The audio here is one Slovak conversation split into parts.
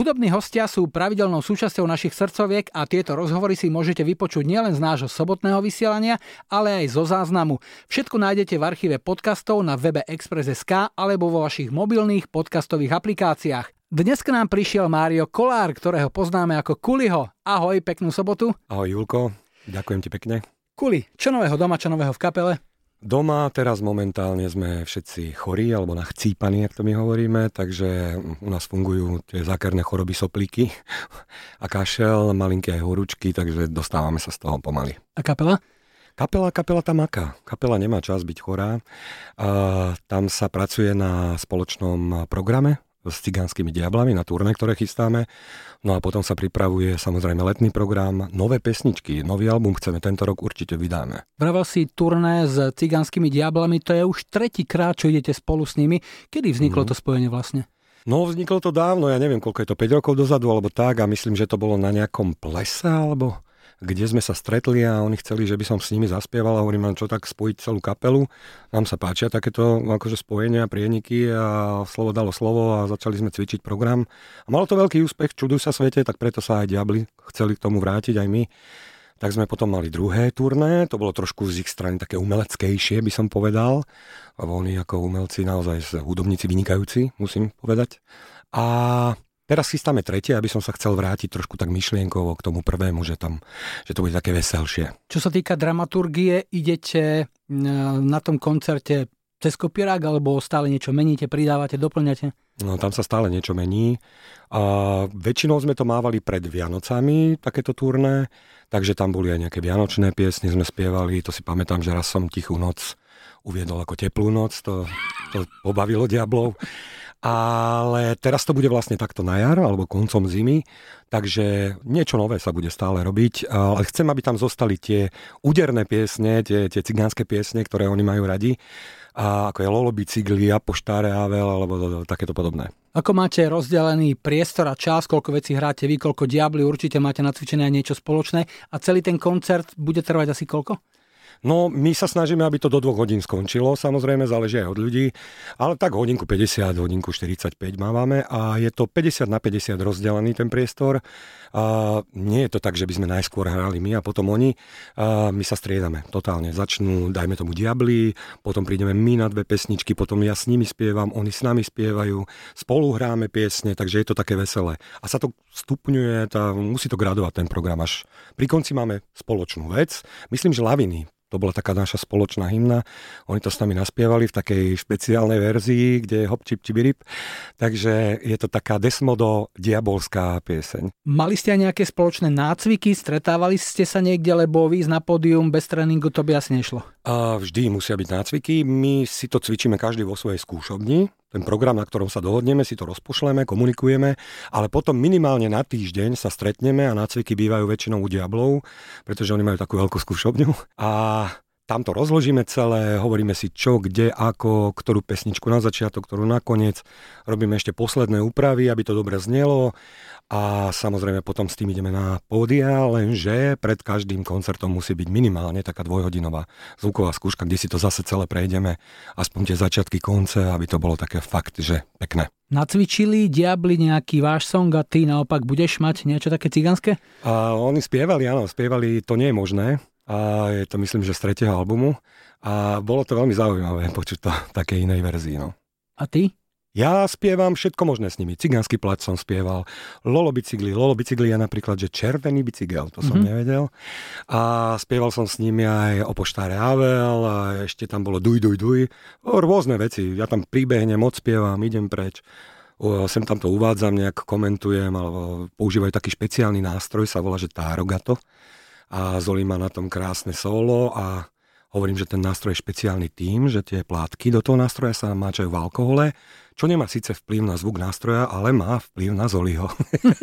Hudobní hostia sú pravidelnou súčasťou našich srdcoviek a tieto rozhovory si môžete vypočuť nielen z nášho sobotného vysielania, ale aj zo záznamu. Všetko nájdete v archíve podcastov na webe Express.sk alebo vo vašich mobilných podcastových aplikáciách. Dnes k nám prišiel Mário Kolár, ktorého poznáme ako Kuliho. Ahoj, peknú sobotu. Ahoj Julko, ďakujem ti pekne. Kuli, čo nového doma, čo nového v kapele? Doma teraz momentálne sme všetci chorí alebo nachcípaní, ak to my hovoríme, takže u nás fungujú tie zákerné choroby soplíky a kašel, malinké aj horúčky, takže dostávame sa z toho pomaly. A kapela? Kapela, kapela tam aká. Kapela nemá čas byť chorá. A tam sa pracuje na spoločnom programe s cigánskymi diablami na turné, ktoré chystáme. No a potom sa pripravuje samozrejme letný program, nové pesničky, nový album chceme tento rok určite vydáme. Vravel si turné s cigánskymi diablami, to je už tretíkrát, čo idete spolu s nimi. Kedy vzniklo mm. to spojenie vlastne? No, vzniklo to dávno, ja neviem, koľko je to, 5 rokov dozadu alebo tak a myslím, že to bolo na nejakom plese alebo kde sme sa stretli a oni chceli, že by som s nimi zaspieval a hovorím, čo tak spojiť celú kapelu. Nám sa páčia takéto akože spojenia, prieniky a slovo dalo slovo a začali sme cvičiť program. A malo to veľký úspech, čuduj sa svete, tak preto sa aj Diabli chceli k tomu vrátiť aj my. Tak sme potom mali druhé turné, to bolo trošku z ich strany také umeleckejšie, by som povedal. Lebo oni ako umelci naozaj hudobníci vynikajúci, musím povedať. A Teraz chystáme tretie, aby som sa chcel vrátiť trošku tak myšlienkovo k tomu prvému, že, tam, že to bude také veselšie. Čo sa týka dramaturgie, idete na tom koncerte cez kopierák, alebo stále niečo meníte, pridávate, doplňate? No, tam sa stále niečo mení. A väčšinou sme to mávali pred Vianocami, takéto turné, takže tam boli aj nejaké vianočné piesne, sme spievali, to si pamätám, že raz som Tichú noc uviedol ako teplú noc, to, to pobavilo diablov ale teraz to bude vlastne takto na jar alebo koncom zimy, takže niečo nové sa bude stále robiť, ale chcem, aby tam zostali tie úderné piesne, tie, tie cigánske piesne, ktoré oni majú radi, a ako je Lolo Bicykli, Apoštáre Avel alebo takéto podobné. Ako máte rozdelený priestor a čas, koľko vecí hráte vy, koľko diabli, určite máte nacvičené niečo spoločné a celý ten koncert bude trvať asi koľko? No, my sa snažíme, aby to do dvoch hodín skončilo, samozrejme, záleží aj od ľudí, ale tak hodinku 50, hodinku 45 máme a je to 50 na 50 rozdelený ten priestor. A nie je to tak, že by sme najskôr hrali my a potom oni. A my sa striedame totálne. Začnú, dajme tomu Diabli, potom prídeme my na dve pesničky, potom ja s nimi spievam, oni s nami spievajú, spolu hráme piesne, takže je to také veselé. A sa to stupňuje, tá, musí to gradovať ten program až. Pri konci máme spoločnú vec. Myslím, že laviny to bola taká naša spoločná hymna. Oni to s nami naspievali v takej špeciálnej verzii, kde je hop čip čibirip. Takže je to taká desmodo diabolská pieseň. Mali ste aj nejaké spoločné nácviky? Stretávali ste sa niekde, lebo výjsť na pódium bez tréningu to by asi nešlo? A vždy musia byť nácviky. My si to cvičíme každý vo svojej skúšobni ten program, na ktorom sa dohodneme, si to rozpošleme, komunikujeme, ale potom minimálne na týždeň sa stretneme a nácviky bývajú väčšinou u diablov, pretože oni majú takú veľkú skúšobňu. A tam to rozložíme celé, hovoríme si čo, kde, ako, ktorú pesničku na začiatok, ktorú nakoniec. Robíme ešte posledné úpravy, aby to dobre znelo a samozrejme potom s tým ideme na pódia, lenže pred každým koncertom musí byť minimálne taká dvojhodinová zvuková skúška, kde si to zase celé prejdeme, aspoň tie začiatky, konce, aby to bolo také fakt, že pekné. Nacvičili diabli nejaký váš song a ty naopak budeš mať niečo také cigánske? A oni spievali, áno, spievali, to nie je možné, a je to myslím, že z tretieho albumu a bolo to veľmi zaujímavé počuť to v takej inej verzii. No. A ty? Ja spievam všetko možné s nimi. Cigánsky plač som spieval, Lolo bicykli. Lolo bicykli je napríklad, že červený bicykel, to som mm-hmm. nevedel. A spieval som s nimi aj o poštáre Avel a ešte tam bolo Duj, duj, duj. O, rôzne veci. Ja tam príbehnem, odspievam, idem preč. O, sem tam to uvádzam, nejak komentujem, alebo používajú taký špeciálny nástroj, sa volá, že Tárogato a Zoli má na tom krásne solo a hovorím, že ten nástroj je špeciálny tým, že tie plátky do toho nástroja sa máčajú v alkohole, čo nemá síce vplyv na zvuk nástroja, ale má vplyv na Zoliho.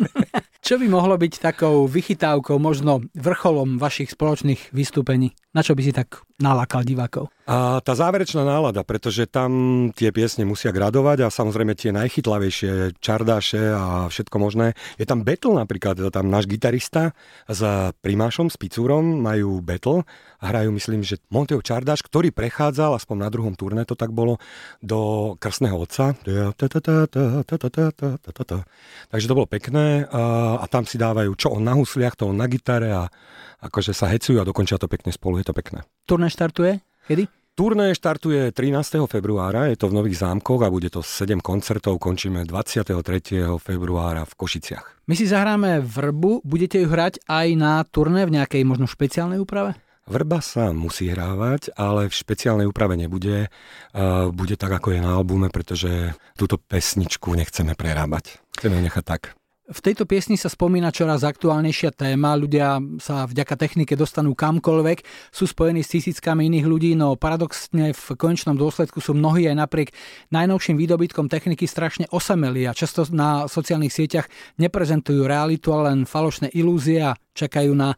čo by mohlo byť takou vychytávkou, možno vrcholom vašich spoločných vystúpení? Na čo by si tak nalákal divákov? A tá záverečná nálada, pretože tam tie piesne musia gradovať a samozrejme tie najchytlavejšie čardáše a všetko možné. Je tam battle napríklad, je tam náš gitarista s Primášom, s Picúrom majú battle a hrajú, myslím, že Monteo Čardáš, ktorý prechádzal, aspoň na druhom turné to tak bolo, do Krstného otca. Takže to bolo pekné a, a tam si dávajú čo on na husliach, to on na gitare a akože sa hecujú a dokončia to pekne spolu, je to pekné. Turné štartuje? Kedy? Turné štartuje 13. februára, je to v Nových zámkoch a bude to 7 koncertov, končíme 23. februára v Košiciach. My si zahráme vrbu, budete ju hrať aj na turné v nejakej možno špeciálnej úprave? Vrba sa musí hrávať, ale v špeciálnej úprave nebude. Bude tak, ako je na albume, pretože túto pesničku nechceme prerábať. Chceme nechať tak. V tejto piesni sa spomína čoraz aktuálnejšia téma, ľudia sa vďaka technike dostanú kamkoľvek, sú spojení s tisíckami iných ľudí, no paradoxne v konečnom dôsledku sú mnohí aj napriek najnovším výdobytkom techniky strašne osameli a často na sociálnych sieťach neprezentujú realitu, ale len falošné ilúzie a čakajú na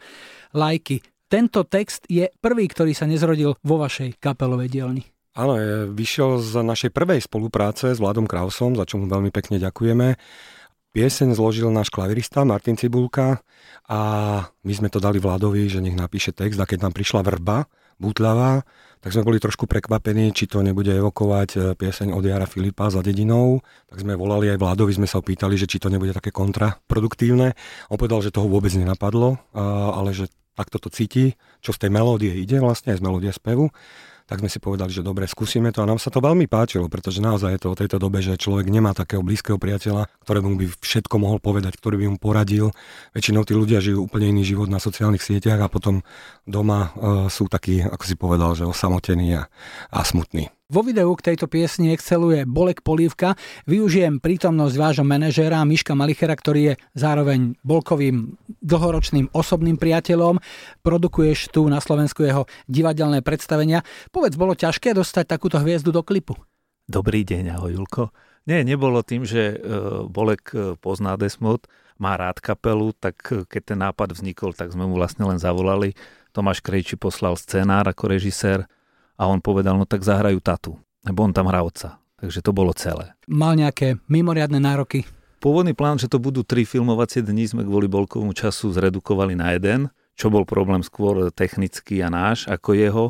lajky. Tento text je prvý, ktorý sa nezrodil vo vašej kapelovej dielni. Áno, vyšiel z našej prvej spolupráce s Vladom Krausom, za čo mu veľmi pekne ďakujeme. Pieseň zložil náš klavirista Martin Cibulka a my sme to dali Vladovi, že nech napíše text a keď nám prišla vrba, butľavá, tak sme boli trošku prekvapení, či to nebude evokovať e, pieseň od Jara Filipa za dedinou. Tak sme volali aj Vladovi, sme sa opýtali, že či to nebude také kontraproduktívne. On povedal, že toho vôbec nenapadlo, ale že takto to cíti, čo z tej melódie ide vlastne, aj z melódie spevu tak sme si povedali, že dobre, skúsime to a nám sa to veľmi páčilo, pretože naozaj je to o tejto dobe, že človek nemá takého blízkeho priateľa, ktorému by všetko mohol povedať, ktorý by mu poradil. Väčšinou tí ľudia žijú úplne iný život na sociálnych sieťach a potom doma uh, sú takí, ako si povedal, že osamotení a, a smutní. Vo videu k tejto piesni exceluje Bolek Polívka. Využijem prítomnosť vášho manažéra Miška Malichera, ktorý je zároveň Bolkovým dlhoročným osobným priateľom. Produkuješ tu na Slovensku jeho divadelné predstavenia. Povedz, bolo ťažké dostať takúto hviezdu do klipu? Dobrý deň, ahoj Julko. Nie, nebolo tým, že e, Bolek e, pozná Desmod, má rád kapelu, tak e, keď ten nápad vznikol, tak sme mu vlastne len zavolali. Tomáš Krejči poslal scenár ako režisér, a on povedal, no tak zahrajú tatu, lebo on tam hrá otca. Takže to bolo celé. Mal nejaké mimoriadne nároky? Pôvodný plán, že to budú tri filmovacie dni, sme kvôli Bolkovému času zredukovali na jeden, čo bol problém skôr technický a náš ako jeho.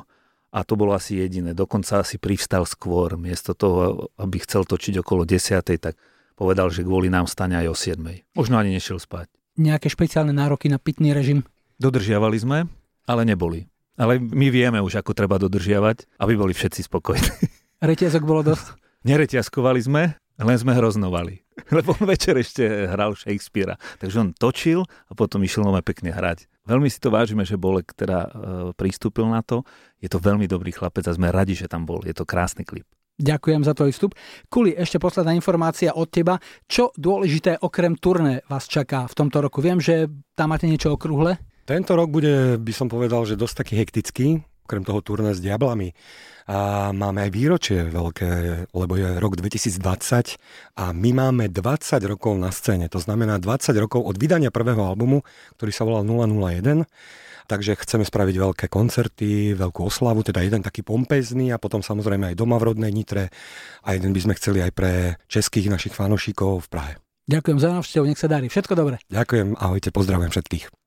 A to bolo asi jediné. Dokonca asi privstal skôr. Miesto toho, aby chcel točiť okolo 10. tak povedal, že kvôli nám stane aj o 7. Možno ani nešiel spať. Nejaké špeciálne nároky na pitný režim? Dodržiavali sme, ale neboli. Ale my vieme už, ako treba dodržiavať, aby boli všetci spokojní. Reťazok bolo dosť? Nereťazkovali sme, len sme hroznovali. Lebo on večer ešte hral Shakespearea. Takže on točil a potom išiel nové pekne hrať. Veľmi si to vážime, že Bolek teda e, pristúpil na to. Je to veľmi dobrý chlapec a sme radi, že tam bol. Je to krásny klip. Ďakujem za tvoj vstup. Kuli, ešte posledná informácia od teba. Čo dôležité okrem turné vás čaká v tomto roku? Viem, že tam máte niečo okrúhle? Tento rok bude, by som povedal, že dosť taký hektický, okrem toho turné s Diablami. A máme aj výročie veľké, lebo je rok 2020 a my máme 20 rokov na scéne. To znamená 20 rokov od vydania prvého albumu, ktorý sa volal 001. Takže chceme spraviť veľké koncerty, veľkú oslavu, teda jeden taký pompezný a potom samozrejme aj doma v rodnej Nitre a jeden by sme chceli aj pre českých našich fanošikov v Prahe. Ďakujem za návštevu, nech sa darí. Všetko dobré. Ďakujem, ahojte, pozdravujem všetkých.